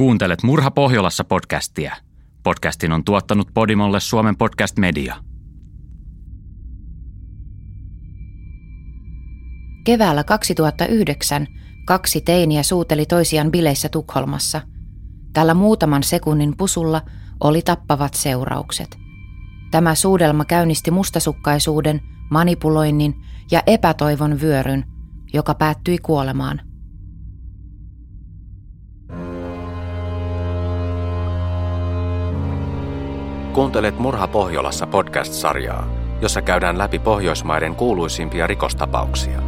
Kuuntelet Murha Pohjolassa podcastia. Podcastin on tuottanut Podimolle Suomen podcast media. Keväällä 2009 kaksi teiniä suuteli toisiaan bileissä Tukholmassa. Tällä muutaman sekunnin pusulla oli tappavat seuraukset. Tämä suudelma käynnisti mustasukkaisuuden, manipuloinnin ja epätoivon vyöryn, joka päättyi kuolemaan – Kuuntelet Murha Pohjolassa podcast-sarjaa, jossa käydään läpi Pohjoismaiden kuuluisimpia rikostapauksia.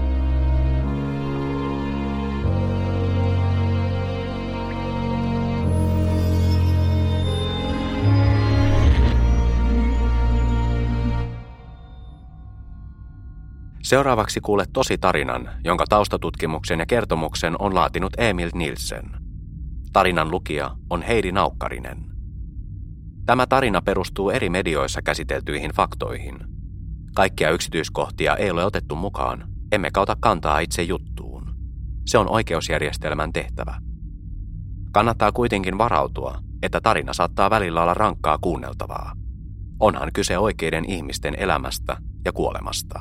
Seuraavaksi kuulet tosi tarinan, jonka taustatutkimuksen ja kertomuksen on laatinut Emil Nielsen. Tarinan lukija on Heidi Naukkarinen. Tämä tarina perustuu eri medioissa käsiteltyihin faktoihin. Kaikkia yksityiskohtia ei ole otettu mukaan, emme ota kantaa itse juttuun. Se on oikeusjärjestelmän tehtävä. Kannattaa kuitenkin varautua, että tarina saattaa välillä olla rankkaa kuunneltavaa. Onhan kyse oikeiden ihmisten elämästä ja kuolemasta.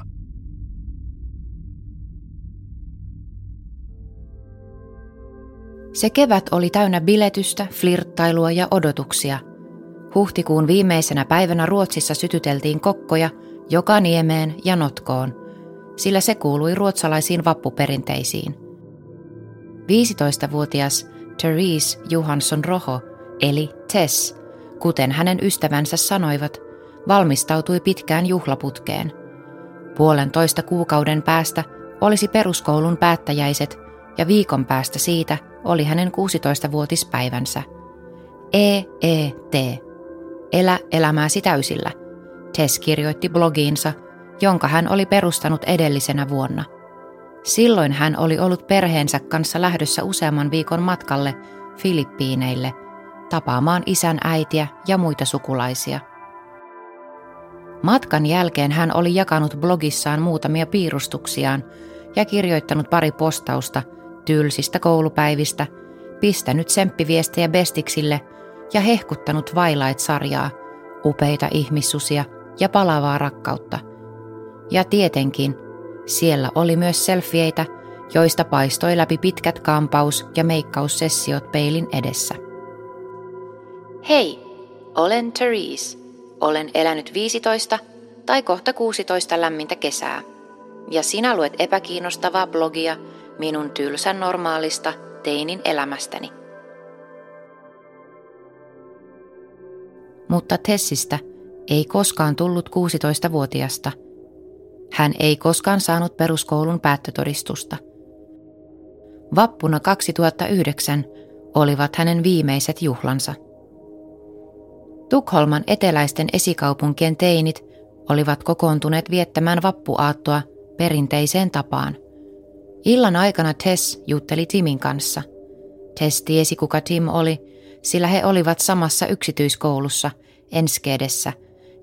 Se kevät oli täynnä biletystä, flirttailua ja odotuksia – Huhtikuun viimeisenä päivänä Ruotsissa sytyteltiin kokkoja joka niemeen ja notkoon, sillä se kuului ruotsalaisiin vappuperinteisiin. 15-vuotias Therese Johansson Roho, eli Tess, kuten hänen ystävänsä sanoivat, valmistautui pitkään juhlaputkeen. Puolentoista kuukauden päästä olisi peruskoulun päättäjäiset ja viikon päästä siitä oli hänen 16-vuotispäivänsä. EET Elä elämääsi täysillä, Tess kirjoitti blogiinsa, jonka hän oli perustanut edellisenä vuonna. Silloin hän oli ollut perheensä kanssa lähdössä useamman viikon matkalle Filippiineille tapaamaan isän äitiä ja muita sukulaisia. Matkan jälkeen hän oli jakanut blogissaan muutamia piirustuksiaan ja kirjoittanut pari postausta tylsistä koulupäivistä, pistänyt semppiviestejä bestiksille – ja hehkuttanut Twilight-sarjaa, upeita ihmissusia ja palavaa rakkautta. Ja tietenkin, siellä oli myös selfieitä, joista paistoi läpi pitkät kampaus- ja meikkaussessiot peilin edessä. Hei, olen Therese. Olen elänyt 15 tai kohta 16 lämmintä kesää. Ja sinä luet epäkiinnostavaa blogia minun tylsän normaalista teinin elämästäni. Mutta Tessistä ei koskaan tullut 16-vuotiasta. Hän ei koskaan saanut peruskoulun päättötodistusta. Vappuna 2009 olivat hänen viimeiset juhlansa. Tukholman eteläisten esikaupunkien teinit olivat kokoontuneet viettämään vappuaattoa perinteiseen tapaan. Illan aikana Tess jutteli Timin kanssa. Tess tiesi kuka Tim oli, sillä he olivat samassa yksityiskoulussa Enskedessä,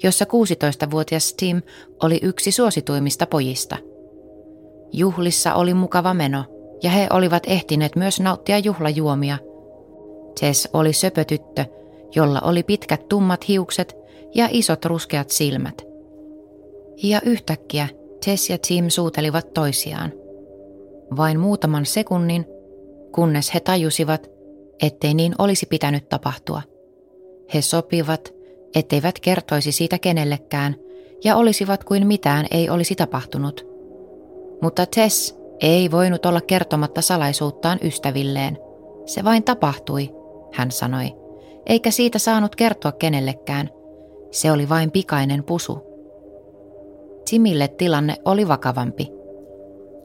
jossa 16-vuotias Tim oli yksi suosituimmista pojista. Juhlissa oli mukava meno, ja he olivat ehtineet myös nauttia juhlajuomia. Tess oli söpötyttö, jolla oli pitkät tummat hiukset ja isot ruskeat silmät. Ja yhtäkkiä Tess ja Tim suutelivat toisiaan. Vain muutaman sekunnin, kunnes he tajusivat, ettei niin olisi pitänyt tapahtua. He sopivat, etteivät kertoisi siitä kenellekään ja olisivat kuin mitään ei olisi tapahtunut. Mutta Tess ei voinut olla kertomatta salaisuuttaan ystävilleen. Se vain tapahtui, hän sanoi, eikä siitä saanut kertoa kenellekään. Se oli vain pikainen pusu. Timille tilanne oli vakavampi.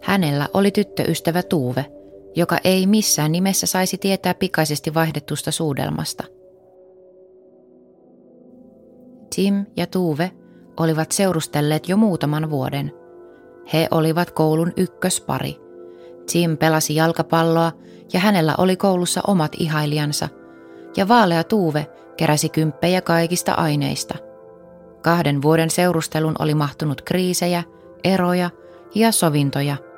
Hänellä oli tyttöystävä Tuuve – joka ei missään nimessä saisi tietää pikaisesti vaihdetusta suudelmasta. Tim ja Tuve olivat seurustelleet jo muutaman vuoden. He olivat koulun ykköspari. Tim pelasi jalkapalloa ja hänellä oli koulussa omat ihailijansa, ja vaalea Tuve keräsi kymppejä kaikista aineista. Kahden vuoden seurustelun oli mahtunut kriisejä, eroja ja sovintoja –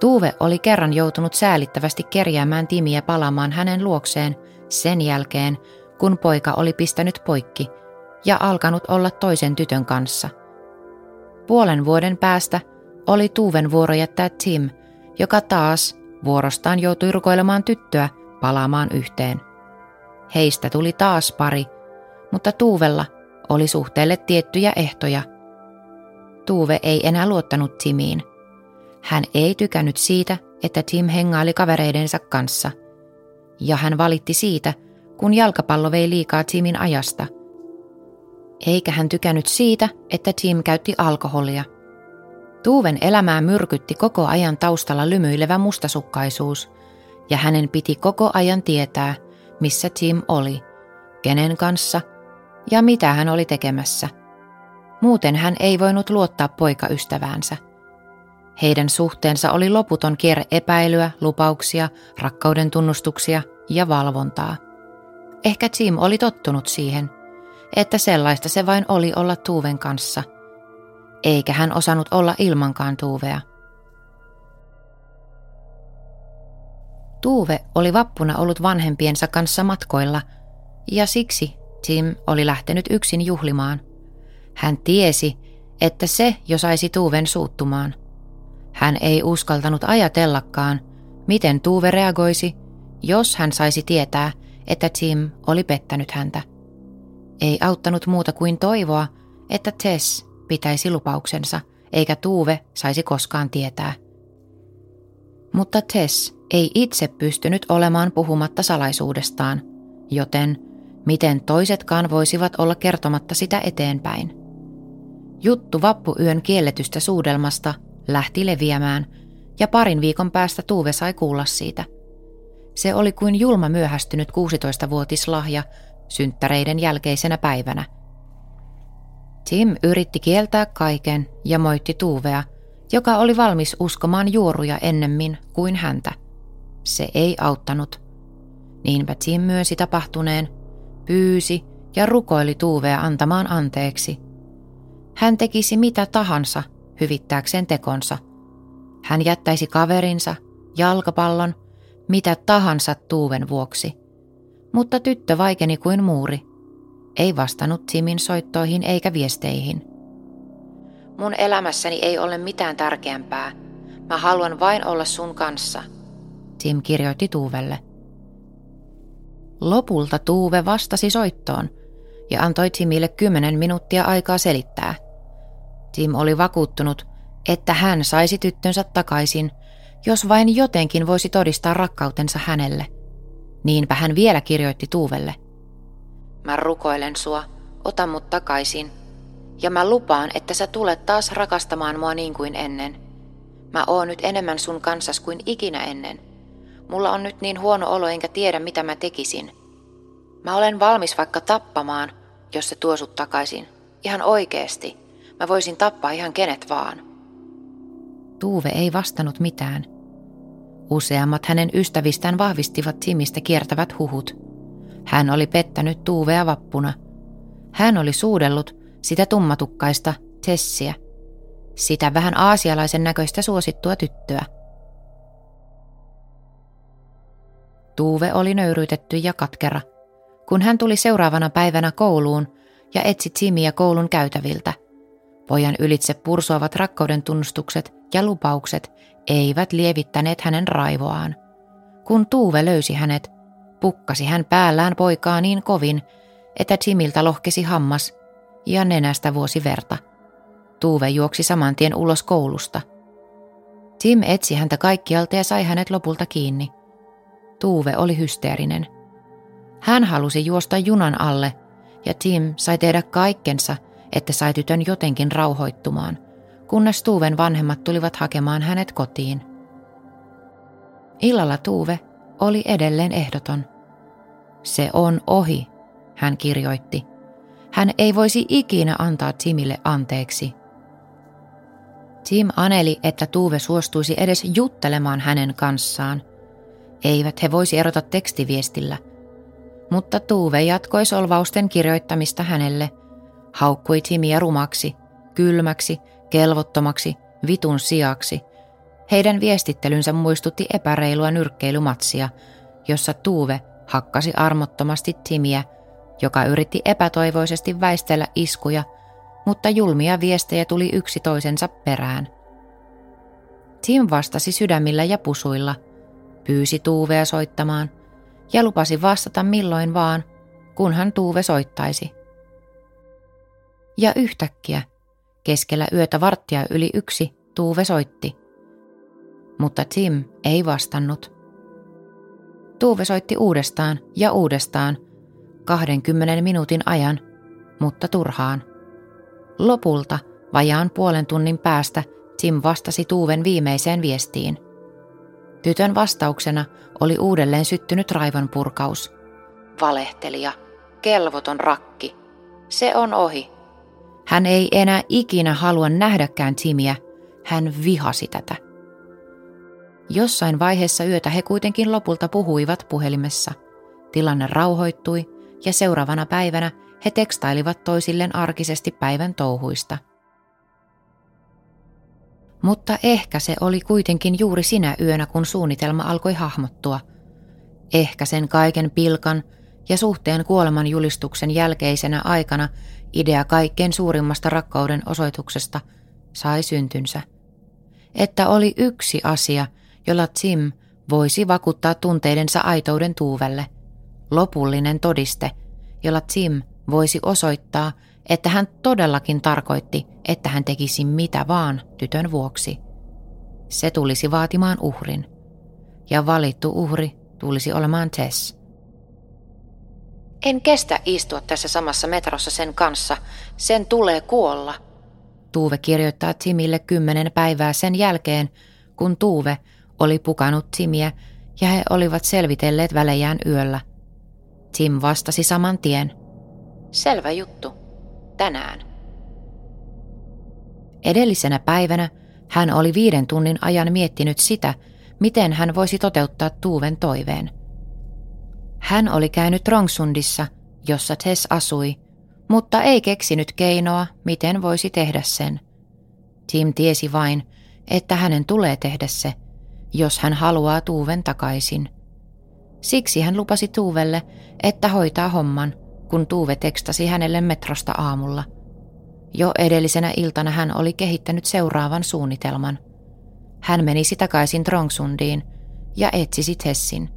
Tuuve oli kerran joutunut säälittävästi kerjäämään Timiä palaamaan hänen luokseen sen jälkeen, kun poika oli pistänyt poikki ja alkanut olla toisen tytön kanssa. Puolen vuoden päästä oli Tuuven vuoro jättää Tim, joka taas vuorostaan joutui rukoilemaan tyttöä palaamaan yhteen. Heistä tuli taas pari, mutta Tuuvella oli suhteelle tiettyjä ehtoja. Tuuve ei enää luottanut Timiin. Hän ei tykännyt siitä, että Tim hengaili kavereidensa kanssa. Ja hän valitti siitä, kun jalkapallo vei liikaa Timin ajasta. Eikä hän tykännyt siitä, että Tim käytti alkoholia. Tuuven elämää myrkytti koko ajan taustalla lymyilevä mustasukkaisuus, ja hänen piti koko ajan tietää, missä Tim oli, kenen kanssa ja mitä hän oli tekemässä. Muuten hän ei voinut luottaa poikaystäväänsä. Heidän suhteensa oli loputon kierre epäilyä, lupauksia, rakkauden tunnustuksia ja valvontaa. Ehkä Tim oli tottunut siihen, että sellaista se vain oli olla Tuuven kanssa, eikä hän osannut olla ilmankaan Tuuvea. Tuuve oli vappuna ollut vanhempiensa kanssa matkoilla, ja siksi Tim oli lähtenyt yksin juhlimaan. Hän tiesi, että se jo saisi Tuuven suuttumaan. Hän ei uskaltanut ajatellakaan, miten Tuuve reagoisi, jos hän saisi tietää, että Tim oli pettänyt häntä. Ei auttanut muuta kuin toivoa, että Tess pitäisi lupauksensa, eikä Tuuve saisi koskaan tietää. Mutta Tess ei itse pystynyt olemaan puhumatta salaisuudestaan, joten miten toisetkaan voisivat olla kertomatta sitä eteenpäin. Juttu vappuyön kielletystä suudelmasta lähti leviämään ja parin viikon päästä Tuuve sai kuulla siitä. Se oli kuin julma myöhästynyt 16-vuotislahja synttäreiden jälkeisenä päivänä. Tim yritti kieltää kaiken ja moitti Tuuvea, joka oli valmis uskomaan juoruja ennemmin kuin häntä. Se ei auttanut. Niinpä Tim myönsi tapahtuneen, pyysi ja rukoili Tuuvea antamaan anteeksi. Hän tekisi mitä tahansa hyvittääkseen tekonsa. Hän jättäisi kaverinsa, jalkapallon, mitä tahansa Tuuven vuoksi. Mutta tyttö vaikeni kuin muuri. Ei vastannut Timin soittoihin eikä viesteihin. Mun elämässäni ei ole mitään tärkeämpää. Mä haluan vain olla sun kanssa, Tim kirjoitti Tuuvelle. Lopulta Tuuve vastasi soittoon ja antoi Timille kymmenen minuuttia aikaa selittää. Tim oli vakuuttunut, että hän saisi tyttönsä takaisin, jos vain jotenkin voisi todistaa rakkautensa hänelle. Niinpä hän vielä kirjoitti Tuuvelle. Mä rukoilen sua, ota mut takaisin, ja mä lupaan, että sä tulet taas rakastamaan mua niin kuin ennen. Mä oon nyt enemmän sun kanssas kuin ikinä ennen. Mulla on nyt niin huono olo enkä tiedä mitä mä tekisin. Mä olen valmis vaikka tappamaan, jos se tuo sut takaisin. Ihan oikeesti. Mä voisin tappaa ihan kenet vaan. Tuuve ei vastannut mitään. Useammat hänen ystävistään vahvistivat Timistä kiertävät huhut. Hän oli pettänyt Tuuvea vappuna. Hän oli suudellut sitä tummatukkaista Tessiä, sitä vähän aasialaisen näköistä suosittua tyttöä. Tuuve oli nöyryytetty ja katkera, kun hän tuli seuraavana päivänä kouluun ja etsi Timiä koulun käytäviltä. Pojan ylitse pursuavat rakkauden tunnustukset ja lupaukset eivät lievittäneet hänen raivoaan. Kun Tuuve löysi hänet, pukkasi hän päällään poikaa niin kovin, että Timiltä lohkesi hammas ja nenästä vuosi verta. Tuuve juoksi saman tien ulos koulusta. Tim etsi häntä kaikkialta ja sai hänet lopulta kiinni – Tuuve oli hysteerinen. Hän halusi juosta junan alle ja Tim sai tehdä kaikkensa, että sai tytön jotenkin rauhoittumaan, kunnes Tuuven vanhemmat tulivat hakemaan hänet kotiin. Illalla Tuuve oli edelleen ehdoton. Se on ohi, hän kirjoitti. Hän ei voisi ikinä antaa Timille anteeksi. Tim aneli, että Tuuve suostuisi edes juttelemaan hänen kanssaan – eivät he voisi erota tekstiviestillä. Mutta Tuuve jatkoi solvausten kirjoittamista hänelle, haukkui Timiä rumaksi, kylmäksi, kelvottomaksi, vitun sijaksi, Heidän viestittelynsä muistutti epäreilua nyrkkeilymatsia, jossa Tuve hakkasi armottomasti Timiä, joka yritti epätoivoisesti väistellä iskuja, mutta julmia viestejä tuli yksi toisensa perään. Tim vastasi sydämillä ja pusuilla, pyysi Tuuvea soittamaan ja lupasi vastata milloin vaan, kunhan Tuuve soittaisi. Ja yhtäkkiä, keskellä yötä varttia yli yksi, Tuuve soitti. Mutta Tim ei vastannut. Tuuve soitti uudestaan ja uudestaan, 20 minuutin ajan, mutta turhaan. Lopulta, vajaan puolen tunnin päästä, Tim vastasi Tuuven viimeiseen viestiin. Tytön vastauksena oli uudelleen syttynyt raivonpurkaus. Valehtelija, kelvoton rakki. Se on ohi. Hän ei enää ikinä halua nähdäkään Timiä. Hän vihasi tätä. Jossain vaiheessa yötä he kuitenkin lopulta puhuivat puhelimessa. Tilanne rauhoittui ja seuraavana päivänä he tekstailivat toisilleen arkisesti päivän touhuista. Mutta ehkä se oli kuitenkin juuri sinä yönä, kun suunnitelma alkoi hahmottua. Ehkä sen kaiken pilkan ja suhteen kuoleman julistuksen jälkeisenä aikana idea kaikkein suurimmasta rakkauden osoituksesta sai syntynsä. Että oli yksi asia, jolla Tim voisi vakuuttaa tunteidensa aitouden tuuvelle. Lopullinen todiste, jolla Tim voisi osoittaa, että hän todellakin tarkoitti, että hän tekisi mitä vaan tytön vuoksi. Se tulisi vaatimaan uhrin. Ja valittu uhri tulisi olemaan Tess. En kestä istua tässä samassa metrossa sen kanssa. Sen tulee kuolla. Tuuve kirjoittaa Timille kymmenen päivää sen jälkeen, kun Tuuve oli pukanut Timiä ja he olivat selvitelleet välejään yöllä. Tim vastasi saman tien. Selvä juttu. Tänään. Edellisenä päivänä hän oli viiden tunnin ajan miettinyt sitä, miten hän voisi toteuttaa Tuuven toiveen. Hän oli käynyt Rongsundissa, jossa Tess asui, mutta ei keksinyt keinoa, miten voisi tehdä sen. Tim tiesi vain, että hänen tulee tehdä se – jos hän haluaa Tuuven takaisin. Siksi hän lupasi Tuuvelle, että hoitaa homman, kun Tuuve tekstasi hänelle metrosta aamulla. Jo edellisenä iltana hän oli kehittänyt seuraavan suunnitelman. Hän menisi takaisin Trongsundiin ja etsisi Tessin.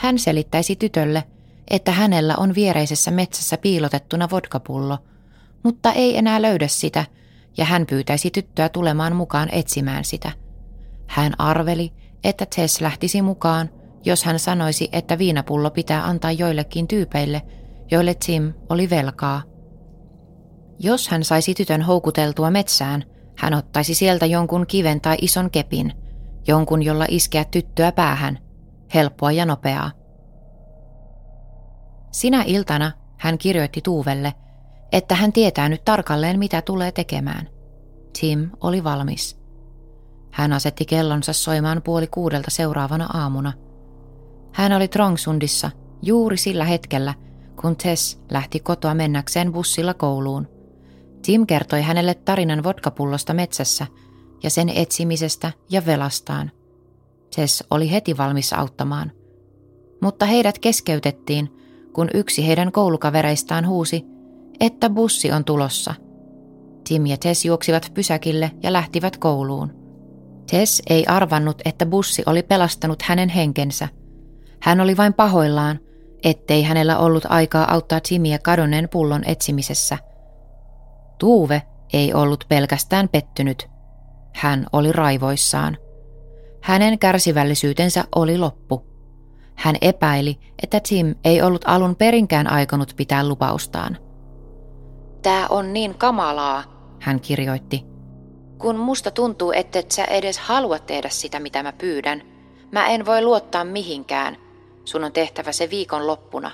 Hän selittäisi tytölle, että hänellä on viereisessä metsässä piilotettuna vodkapullo, mutta ei enää löydä sitä, ja hän pyytäisi tyttöä tulemaan mukaan etsimään sitä. Hän arveli, että Tess lähtisi mukaan, jos hän sanoisi, että viinapullo pitää antaa joillekin tyypeille, joille Tim oli velkaa. Jos hän saisi tytön houkuteltua metsään, hän ottaisi sieltä jonkun kiven tai ison kepin, jonkun jolla iskeä tyttöä päähän, helppoa ja nopeaa. Sinä iltana hän kirjoitti Tuuvelle, että hän tietää nyt tarkalleen mitä tulee tekemään. Tim oli valmis. Hän asetti kellonsa soimaan puoli kuudelta seuraavana aamuna. Hän oli Trongsundissa juuri sillä hetkellä, kun Tess lähti kotoa mennäkseen bussilla kouluun. Tim kertoi hänelle tarinan vodkapullosta metsässä ja sen etsimisestä ja velastaan. Tess oli heti valmis auttamaan. Mutta heidät keskeytettiin, kun yksi heidän koulukavereistaan huusi, että bussi on tulossa. Tim ja Tess juoksivat pysäkille ja lähtivät kouluun. Tess ei arvannut, että bussi oli pelastanut hänen henkensä. Hän oli vain pahoillaan, ettei hänellä ollut aikaa auttaa Timiä kadonneen pullon etsimisessä. Tuuve ei ollut pelkästään pettynyt. Hän oli raivoissaan. Hänen kärsivällisyytensä oli loppu. Hän epäili, että Tim ei ollut alun perinkään aikonut pitää lupaustaan. Tää on niin kamalaa, hän kirjoitti. Kun musta tuntuu, että et sä edes halua tehdä sitä, mitä mä pyydän, mä en voi luottaa mihinkään. Sun on tehtävä se viikon loppuna.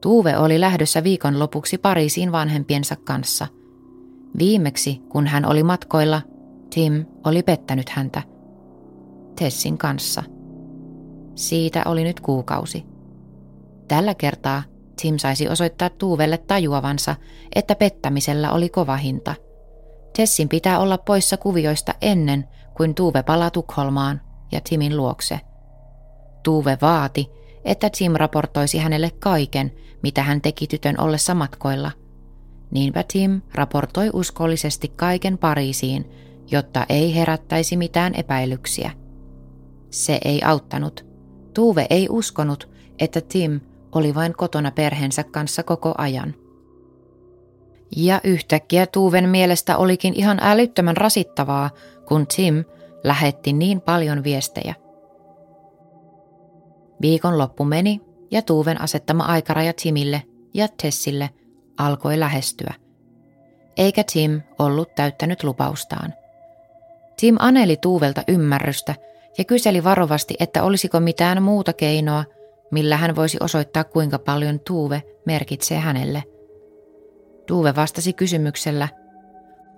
Tuuve oli lähdössä viikon lopuksi Pariisiin vanhempiensa kanssa. Viimeksi, kun hän oli matkoilla, Tim oli pettänyt häntä. Tessin kanssa. Siitä oli nyt kuukausi. Tällä kertaa Tim saisi osoittaa Tuuvelle tajuavansa, että pettämisellä oli kova hinta – Tessin pitää olla poissa kuvioista ennen kuin Tuve palaa Tukholmaan ja Timin luokse. Tuve vaati, että Tim raportoisi hänelle kaiken, mitä hän teki tytön ollessa matkoilla. Niinpä Tim raportoi uskollisesti kaiken Pariisiin, jotta ei herättäisi mitään epäilyksiä. Se ei auttanut. Tuve ei uskonut, että Tim oli vain kotona perheensä kanssa koko ajan. Ja yhtäkkiä Tuuven mielestä olikin ihan älyttömän rasittavaa, kun Tim lähetti niin paljon viestejä. Viikon loppu meni ja Tuuven asettama aikaraja Timille ja Tessille alkoi lähestyä. Eikä Tim ollut täyttänyt lupaustaan. Tim aneli Tuuvelta ymmärrystä ja kyseli varovasti, että olisiko mitään muuta keinoa, millä hän voisi osoittaa kuinka paljon Tuuve merkitsee hänelle. Tuuve vastasi kysymyksellä,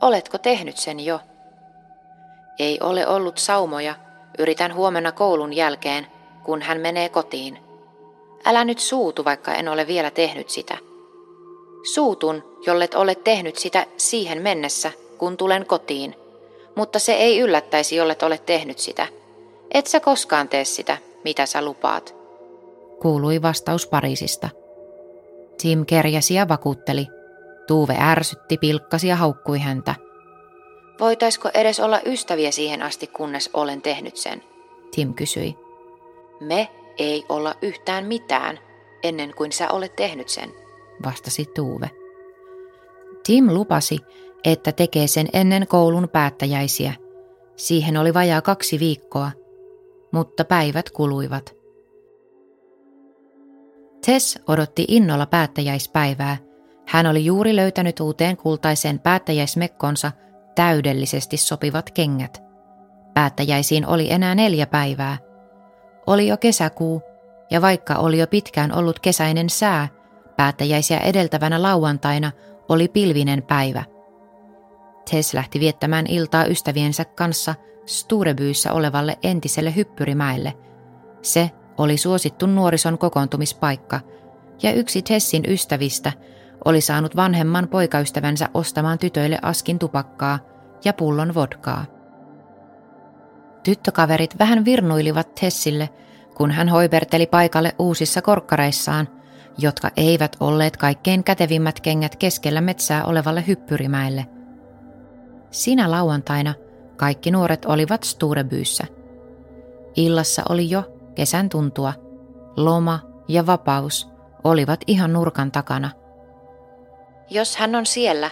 Oletko tehnyt sen jo? Ei ole ollut saumoja, yritän huomenna koulun jälkeen, kun hän menee kotiin. Älä nyt suutu, vaikka en ole vielä tehnyt sitä. Suutun, jollet ole tehnyt sitä siihen mennessä, kun tulen kotiin. Mutta se ei yllättäisi, jollet ole tehnyt sitä. Et sä koskaan tee sitä, mitä sä lupaat. Kuului vastaus Pariisista. Tim kerjäsi ja vakuutteli. Tuuve ärsytti, pilkkasi ja haukkui häntä. Voitaisko edes olla ystäviä siihen asti, kunnes olen tehnyt sen? Tim kysyi. Me ei olla yhtään mitään ennen kuin sä olet tehnyt sen, vastasi Tuuve. Tim lupasi, että tekee sen ennen koulun päättäjäisiä. Siihen oli vajaa kaksi viikkoa, mutta päivät kuluivat. Tess odotti innolla päättäjäispäivää. Hän oli juuri löytänyt uuteen kultaiseen päättäjäismekkonsa täydellisesti sopivat kengät. Päättäjäisiin oli enää neljä päivää. Oli jo kesäkuu, ja vaikka oli jo pitkään ollut kesäinen sää, päättäjäisiä edeltävänä lauantaina oli pilvinen päivä. Tess lähti viettämään iltaa ystäviensä kanssa Sturebyyssä olevalle entiselle hyppyrimäelle. Se oli suosittu nuorison kokoontumispaikka, ja yksi Tessin ystävistä oli saanut vanhemman poikaystävänsä ostamaan tytöille askin tupakkaa ja pullon vodkaa. Tyttökaverit vähän virnuilivat Tessille, kun hän hoiberteli paikalle uusissa korkkareissaan, jotka eivät olleet kaikkein kätevimmät kengät keskellä metsää olevalle hyppyrimäelle. Sinä lauantaina kaikki nuoret olivat Sturebyyssä. Illassa oli jo kesän tuntua. Loma ja vapaus olivat ihan nurkan takana. Jos hän on siellä,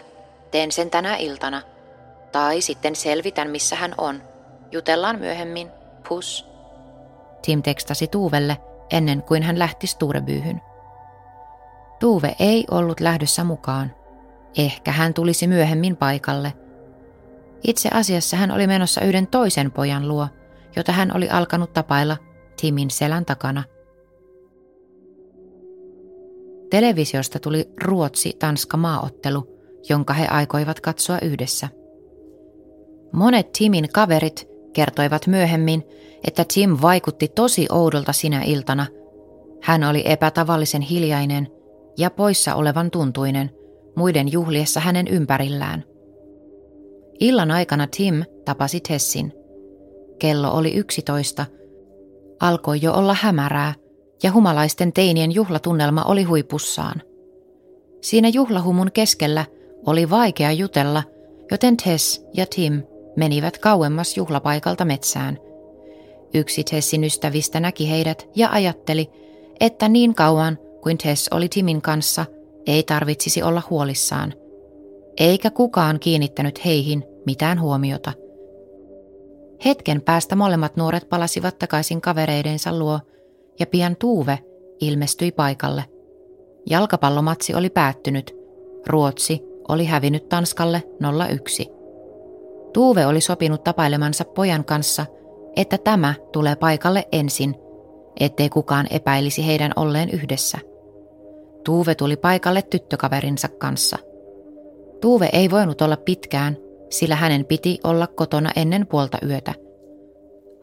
teen sen tänä iltana. Tai sitten selvitän, missä hän on. Jutellaan myöhemmin. Pus. Tim tekstasi Tuuvelle ennen kuin hän lähti Sturebyyhyn. Tuuve ei ollut lähdössä mukaan. Ehkä hän tulisi myöhemmin paikalle. Itse asiassa hän oli menossa yhden toisen pojan luo, jota hän oli alkanut tapailla Timin selän takana. Televisiosta tuli Ruotsi-Tanska-maaottelu, jonka he aikoivat katsoa yhdessä. Monet Timin kaverit kertoivat myöhemmin, että Tim vaikutti tosi oudolta sinä iltana. Hän oli epätavallisen hiljainen ja poissa olevan tuntuinen, muiden juhliessa hänen ympärillään. Illan aikana Tim tapasi Tessin. Kello oli yksitoista Alkoi jo olla hämärää ja humalaisten teinien juhlatunnelma oli huipussaan. Siinä juhlahumun keskellä oli vaikea jutella, joten Tess ja Tim menivät kauemmas juhlapaikalta metsään. Yksi Tessin ystävistä näki heidät ja ajatteli, että niin kauan kuin Tess oli Timin kanssa, ei tarvitsisi olla huolissaan. Eikä kukaan kiinnittänyt heihin mitään huomiota – Hetken päästä molemmat nuoret palasivat takaisin kavereidensa luo ja pian Tuuve ilmestyi paikalle. Jalkapallomatsi oli päättynyt. Ruotsi oli hävinnyt Tanskalle 0-1. Tuuve oli sopinut tapailemansa pojan kanssa, että tämä tulee paikalle ensin, ettei kukaan epäilisi heidän olleen yhdessä. Tuuve tuli paikalle tyttökaverinsa kanssa. Tuuve ei voinut olla pitkään, sillä hänen piti olla kotona ennen puolta yötä.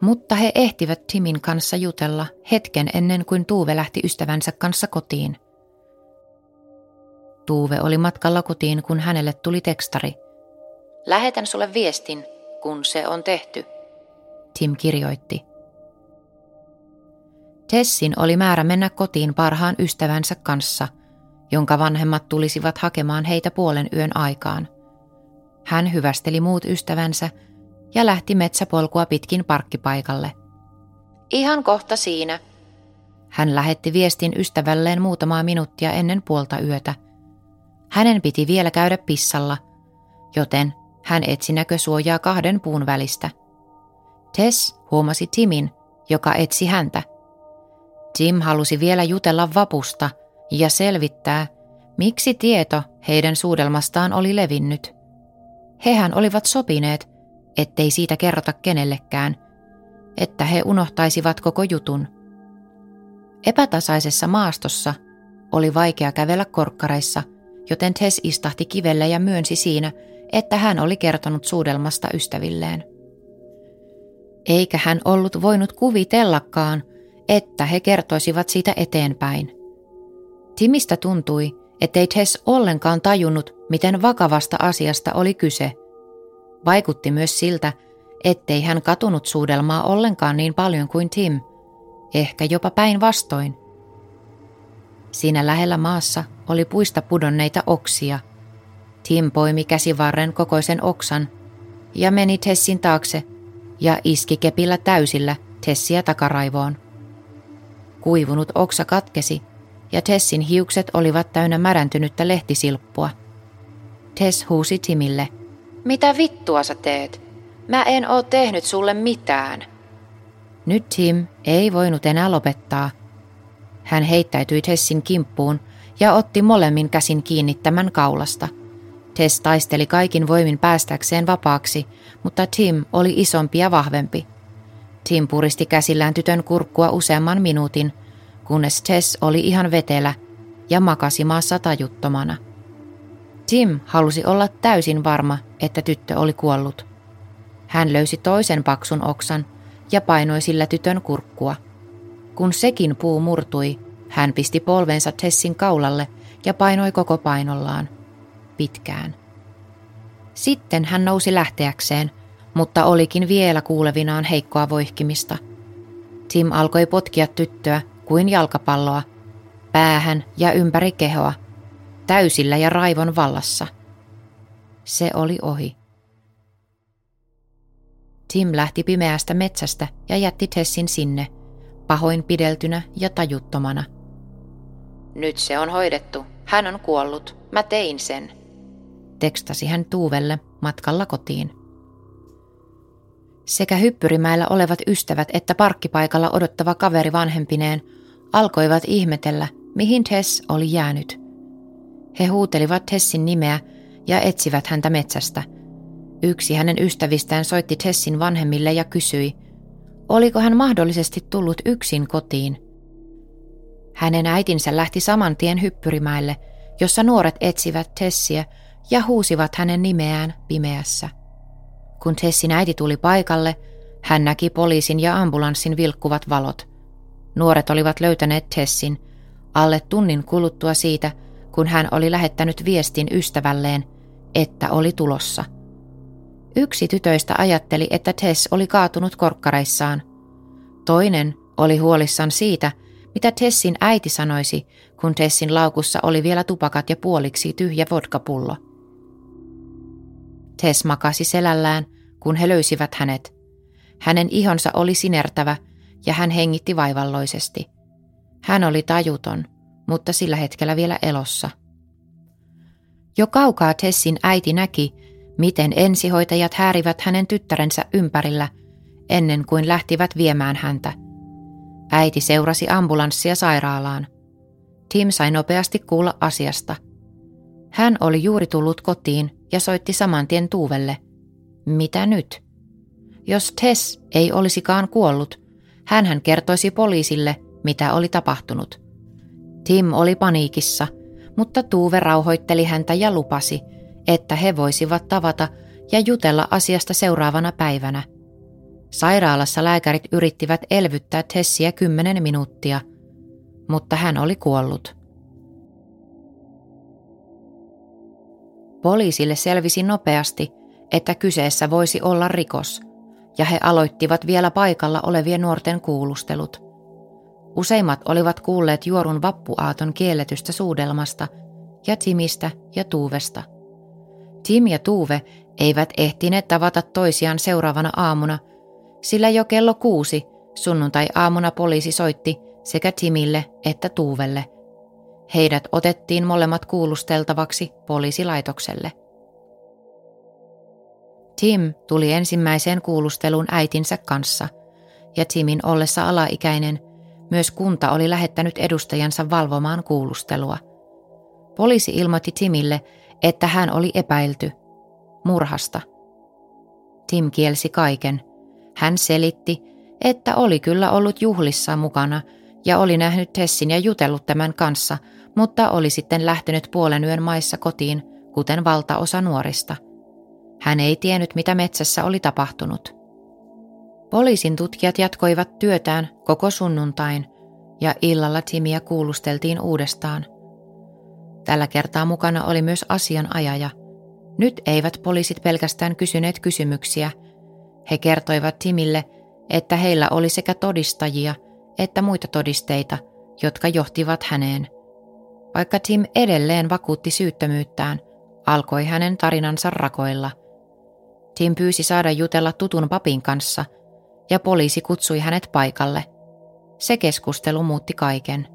Mutta he ehtivät Timin kanssa jutella hetken ennen kuin Tuuve lähti ystävänsä kanssa kotiin. Tuuve oli matkalla kotiin, kun hänelle tuli tekstari. Lähetän sulle viestin, kun se on tehty, Tim kirjoitti. Tessin oli määrä mennä kotiin parhaan ystävänsä kanssa, jonka vanhemmat tulisivat hakemaan heitä puolen yön aikaan. Hän hyvästeli muut ystävänsä ja lähti metsäpolkua pitkin parkkipaikalle. Ihan kohta siinä. Hän lähetti viestin ystävälleen muutamaa minuuttia ennen puolta yötä. Hänen piti vielä käydä pissalla, joten hän etsi näkösuojaa kahden puun välistä. Tess huomasi Timin, joka etsi häntä. Tim halusi vielä jutella vapusta ja selvittää, miksi tieto heidän suudelmastaan oli levinnyt. Hehän olivat sopineet, ettei siitä kerrota kenellekään, että he unohtaisivat koko jutun. Epätasaisessa maastossa oli vaikea kävellä korkkareissa, joten Tess istahti kivelle ja myönsi siinä, että hän oli kertonut suudelmasta ystävilleen. Eikä hän ollut voinut kuvitellakaan, että he kertoisivat siitä eteenpäin. Timistä tuntui, ettei Tess ollenkaan tajunnut, miten vakavasta asiasta oli kyse. Vaikutti myös siltä, ettei hän katunut suudelmaa ollenkaan niin paljon kuin Tim, ehkä jopa päinvastoin. Siinä lähellä maassa oli puista pudonneita oksia. Tim poimi käsivarren kokoisen oksan ja meni Tessin taakse ja iski kepillä täysillä Tessiä takaraivoon. Kuivunut oksa katkesi ja Tessin hiukset olivat täynnä märäntynyttä lehtisilppua. Tess huusi Timille. Mitä vittua sä teet? Mä en oo tehnyt sulle mitään. Nyt Tim ei voinut enää lopettaa. Hän heittäytyi Tessin kimppuun ja otti molemmin käsin kiinni tämän kaulasta. Tess taisteli kaikin voimin päästäkseen vapaaksi, mutta Tim oli isompi ja vahvempi. Tim puristi käsillään tytön kurkkua useamman minuutin, kunnes Tess oli ihan vetelä ja makasi maassa tajuttomana. Tim halusi olla täysin varma, että tyttö oli kuollut. Hän löysi toisen paksun oksan ja painoi sillä tytön kurkkua. Kun sekin puu murtui, hän pisti polvensa Tessin kaulalle ja painoi koko painollaan. Pitkään. Sitten hän nousi lähteäkseen, mutta olikin vielä kuulevinaan heikkoa voihkimista. Tim alkoi potkia tyttöä kuin jalkapalloa, päähän ja ympäri kehoa, täysillä ja raivon vallassa. Se oli ohi. Tim lähti pimeästä metsästä ja jätti Tessin sinne, pahoin pideltynä ja tajuttomana. Nyt se on hoidettu. Hän on kuollut. Mä tein sen. Tekstasi hän Tuuvelle matkalla kotiin. Sekä hyppyrimäellä olevat ystävät että parkkipaikalla odottava kaveri vanhempineen alkoivat ihmetellä, mihin Tess oli jäänyt. He huutelivat Tessin nimeä ja etsivät häntä metsästä. Yksi hänen ystävistään soitti Tessin vanhemmille ja kysyi, oliko hän mahdollisesti tullut yksin kotiin. Hänen äitinsä lähti saman tien hyppyrimäelle, jossa nuoret etsivät Tessiä ja huusivat hänen nimeään pimeässä. Kun Tessin äiti tuli paikalle, hän näki poliisin ja ambulanssin vilkkuvat valot. Nuoret olivat löytäneet Tessin alle tunnin kuluttua siitä, kun hän oli lähettänyt viestin ystävälleen, että oli tulossa. Yksi tytöistä ajatteli, että Tess oli kaatunut korkkareissaan. Toinen oli huolissaan siitä, mitä Tessin äiti sanoisi, kun Tessin laukussa oli vielä tupakat ja puoliksi tyhjä vodkapullo. Tess makasi selällään, kun he löysivät hänet. Hänen ihonsa oli sinertävä ja hän hengitti vaivalloisesti. Hän oli tajuton, mutta sillä hetkellä vielä elossa. Jo kaukaa Tessin äiti näki, miten ensihoitajat häärivät hänen tyttärensä ympärillä ennen kuin lähtivät viemään häntä. Äiti seurasi ambulanssia sairaalaan. Tim sai nopeasti kuulla asiasta. Hän oli juuri tullut kotiin ja soitti saman tien Tuuvelle. Mitä nyt? Jos Tess ei olisikaan kuollut, hän kertoisi poliisille, mitä oli tapahtunut. Tim oli paniikissa, mutta Tuuve rauhoitteli häntä ja lupasi, että he voisivat tavata ja jutella asiasta seuraavana päivänä. Sairaalassa lääkärit yrittivät elvyttää Tessiä kymmenen minuuttia, mutta hän oli kuollut. Poliisille selvisi nopeasti, että kyseessä voisi olla rikos, ja he aloittivat vielä paikalla olevien nuorten kuulustelut. Useimmat olivat kuulleet juorun vappuaaton kielletystä suudelmasta ja Timistä ja Tuuvesta. Tim ja Tuuve eivät ehtineet tavata toisiaan seuraavana aamuna, sillä jo kello kuusi sunnuntai-aamuna poliisi soitti sekä Timille että Tuuvelle. Heidät otettiin molemmat kuulusteltavaksi poliisilaitokselle. Tim tuli ensimmäiseen kuulusteluun äitinsä kanssa, ja Timin ollessa alaikäinen myös kunta oli lähettänyt edustajansa valvomaan kuulustelua. Poliisi ilmoitti Timille, että hän oli epäilty murhasta. Tim kielsi kaiken. Hän selitti, että oli kyllä ollut juhlissa mukana ja oli nähnyt Tessin ja jutellut tämän kanssa, mutta oli sitten lähtenyt puolen yön maissa kotiin, kuten valtaosa nuorista – hän ei tiennyt, mitä metsässä oli tapahtunut. Poliisin tutkijat jatkoivat työtään koko sunnuntain ja illalla Timiä kuulusteltiin uudestaan. Tällä kertaa mukana oli myös asianajaja. Nyt eivät poliisit pelkästään kysyneet kysymyksiä. He kertoivat Timille, että heillä oli sekä todistajia että muita todisteita, jotka johtivat häneen. Vaikka Tim edelleen vakuutti syyttömyyttään, alkoi hänen tarinansa rakoilla – Tim pyysi saada jutella tutun papin kanssa ja poliisi kutsui hänet paikalle. Se keskustelu muutti kaiken.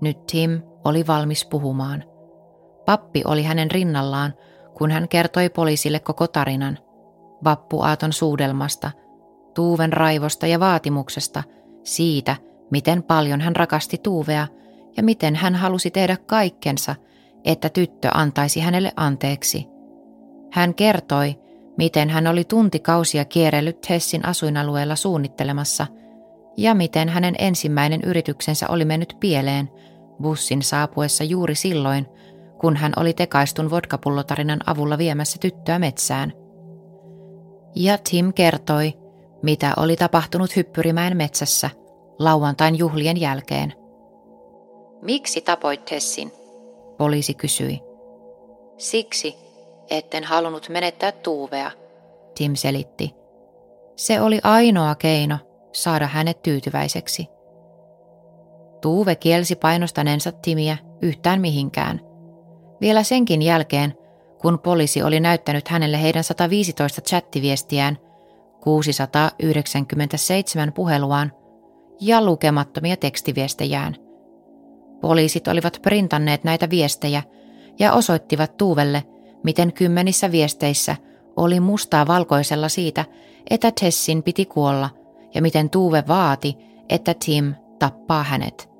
Nyt Tim oli valmis puhumaan. Pappi oli hänen rinnallaan, kun hän kertoi poliisille koko tarinan. Vappuaaton suudelmasta, Tuuven raivosta ja vaatimuksesta, siitä, miten paljon hän rakasti Tuuvea ja miten hän halusi tehdä kaikkensa, että tyttö antaisi hänelle anteeksi. Hän kertoi, miten hän oli tuntikausia kierrellyt Hessin asuinalueella suunnittelemassa ja miten hänen ensimmäinen yrityksensä oli mennyt pieleen bussin saapuessa juuri silloin, kun hän oli tekaistun vodkapullotarinan avulla viemässä tyttöä metsään. Ja Tim kertoi, mitä oli tapahtunut Hyppyrimäen metsässä lauantain juhlien jälkeen. Miksi tapoit Tessin? Poliisi kysyi. Siksi, etten halunnut menettää Tuuvea, Tim selitti. Se oli ainoa keino saada hänet tyytyväiseksi. Tuuve kielsi painostaneensa Timiä yhtään mihinkään. Vielä senkin jälkeen, kun poliisi oli näyttänyt hänelle heidän 115 chattiviestiään, 697 puheluaan ja lukemattomia tekstiviestejään. Poliisit olivat printanneet näitä viestejä ja osoittivat Tuuvelle – miten kymmenissä viesteissä oli mustaa valkoisella siitä, että Tessin piti kuolla ja miten Tuuve vaati, että Tim tappaa hänet.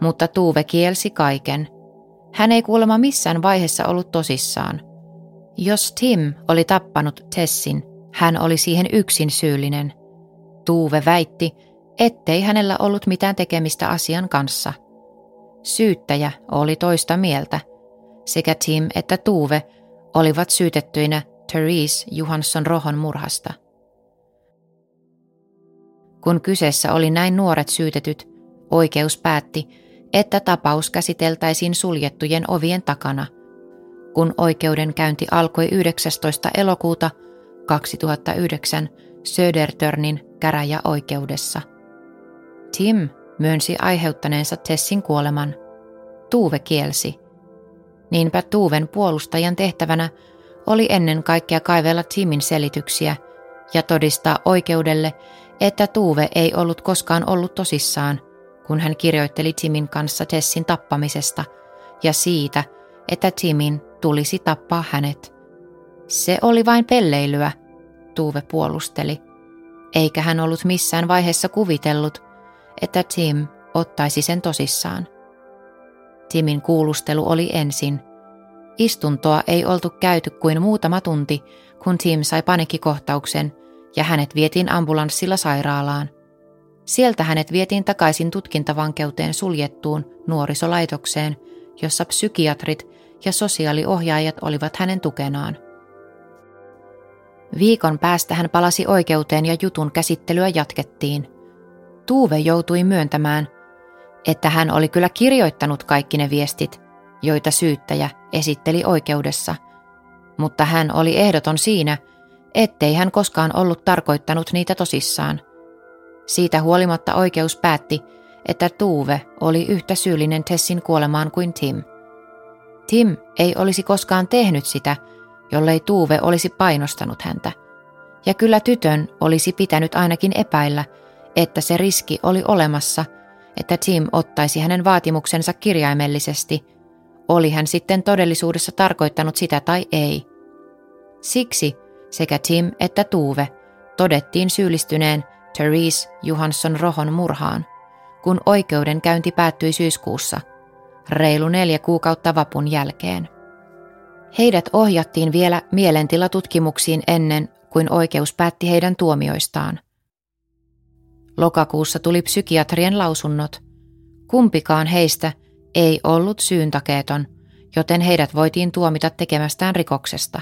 Mutta Tuuve kielsi kaiken. Hän ei kuulemma missään vaiheessa ollut tosissaan. Jos Tim oli tappanut Tessin, hän oli siihen yksin syyllinen. Tuuve väitti, ettei hänellä ollut mitään tekemistä asian kanssa. Syyttäjä oli toista mieltä. Sekä Tim että Tuuve olivat syytettyinä Therese Johansson Rohon murhasta. Kun kyseessä oli näin nuoret syytetyt, oikeus päätti, että tapaus käsiteltäisiin suljettujen ovien takana, kun oikeudenkäynti alkoi 19. elokuuta 2009 Södertörnin käräjäoikeudessa. Tim myönsi aiheuttaneensa Tessin kuoleman. Tuuve kielsi – Niinpä Tuuven puolustajan tehtävänä oli ennen kaikkea kaivella Timin selityksiä ja todistaa oikeudelle, että Tuuve ei ollut koskaan ollut tosissaan, kun hän kirjoitteli Timin kanssa Tessin tappamisesta ja siitä, että Timin tulisi tappaa hänet. Se oli vain pelleilyä, Tuuve puolusteli, eikä hän ollut missään vaiheessa kuvitellut, että Tim ottaisi sen tosissaan. Timin kuulustelu oli ensin. Istuntoa ei oltu käyty kuin muutama tunti, kun Tim sai panikkikohtauksen ja hänet vietiin ambulanssilla sairaalaan. Sieltä hänet vietiin takaisin tutkintavankeuteen suljettuun nuorisolaitokseen, jossa psykiatrit ja sosiaaliohjaajat olivat hänen tukenaan. Viikon päästä hän palasi oikeuteen ja jutun käsittelyä jatkettiin. Tuuve joutui myöntämään, että hän oli kyllä kirjoittanut kaikki ne viestit, joita syyttäjä esitteli oikeudessa, mutta hän oli ehdoton siinä, ettei hän koskaan ollut tarkoittanut niitä tosissaan. Siitä huolimatta oikeus päätti, että Tuve oli yhtä syyllinen Tessin kuolemaan kuin Tim. Tim ei olisi koskaan tehnyt sitä, jollei Tuve olisi painostanut häntä. Ja kyllä tytön olisi pitänyt ainakin epäillä, että se riski oli olemassa, että Tim ottaisi hänen vaatimuksensa kirjaimellisesti, oli hän sitten todellisuudessa tarkoittanut sitä tai ei. Siksi sekä Tim että Tuve todettiin syyllistyneen Therese Johansson Rohon murhaan, kun oikeudenkäynti päättyi syyskuussa, reilu neljä kuukautta vapun jälkeen. Heidät ohjattiin vielä mielentilatutkimuksiin ennen kuin oikeus päätti heidän tuomioistaan. Lokakuussa tuli psykiatrien lausunnot. Kumpikaan heistä ei ollut syyntakeeton, joten heidät voitiin tuomita tekemästään rikoksesta.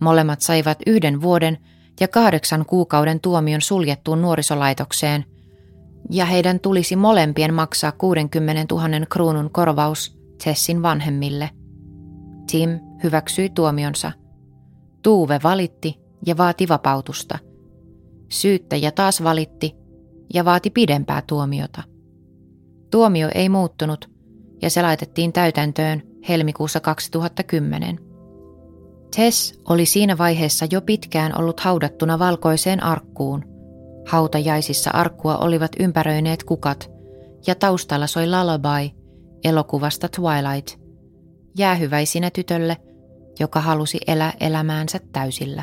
Molemmat saivat yhden vuoden ja kahdeksan kuukauden tuomion suljettuun nuorisolaitokseen, ja heidän tulisi molempien maksaa 60 000 kruunun korvaus Tessin vanhemmille. Tim hyväksyi tuomionsa. Tuuve valitti ja vaati vapautusta. Syyttäjä taas valitti ja vaati pidempää tuomiota. Tuomio ei muuttunut ja se laitettiin täytäntöön helmikuussa 2010. Tess oli siinä vaiheessa jo pitkään ollut haudattuna valkoiseen arkkuun. Hautajaisissa arkkua olivat ympäröineet kukat ja taustalla soi Lullaby elokuvasta Twilight, jäähyväisinä tytölle, joka halusi elää elämäänsä täysillä.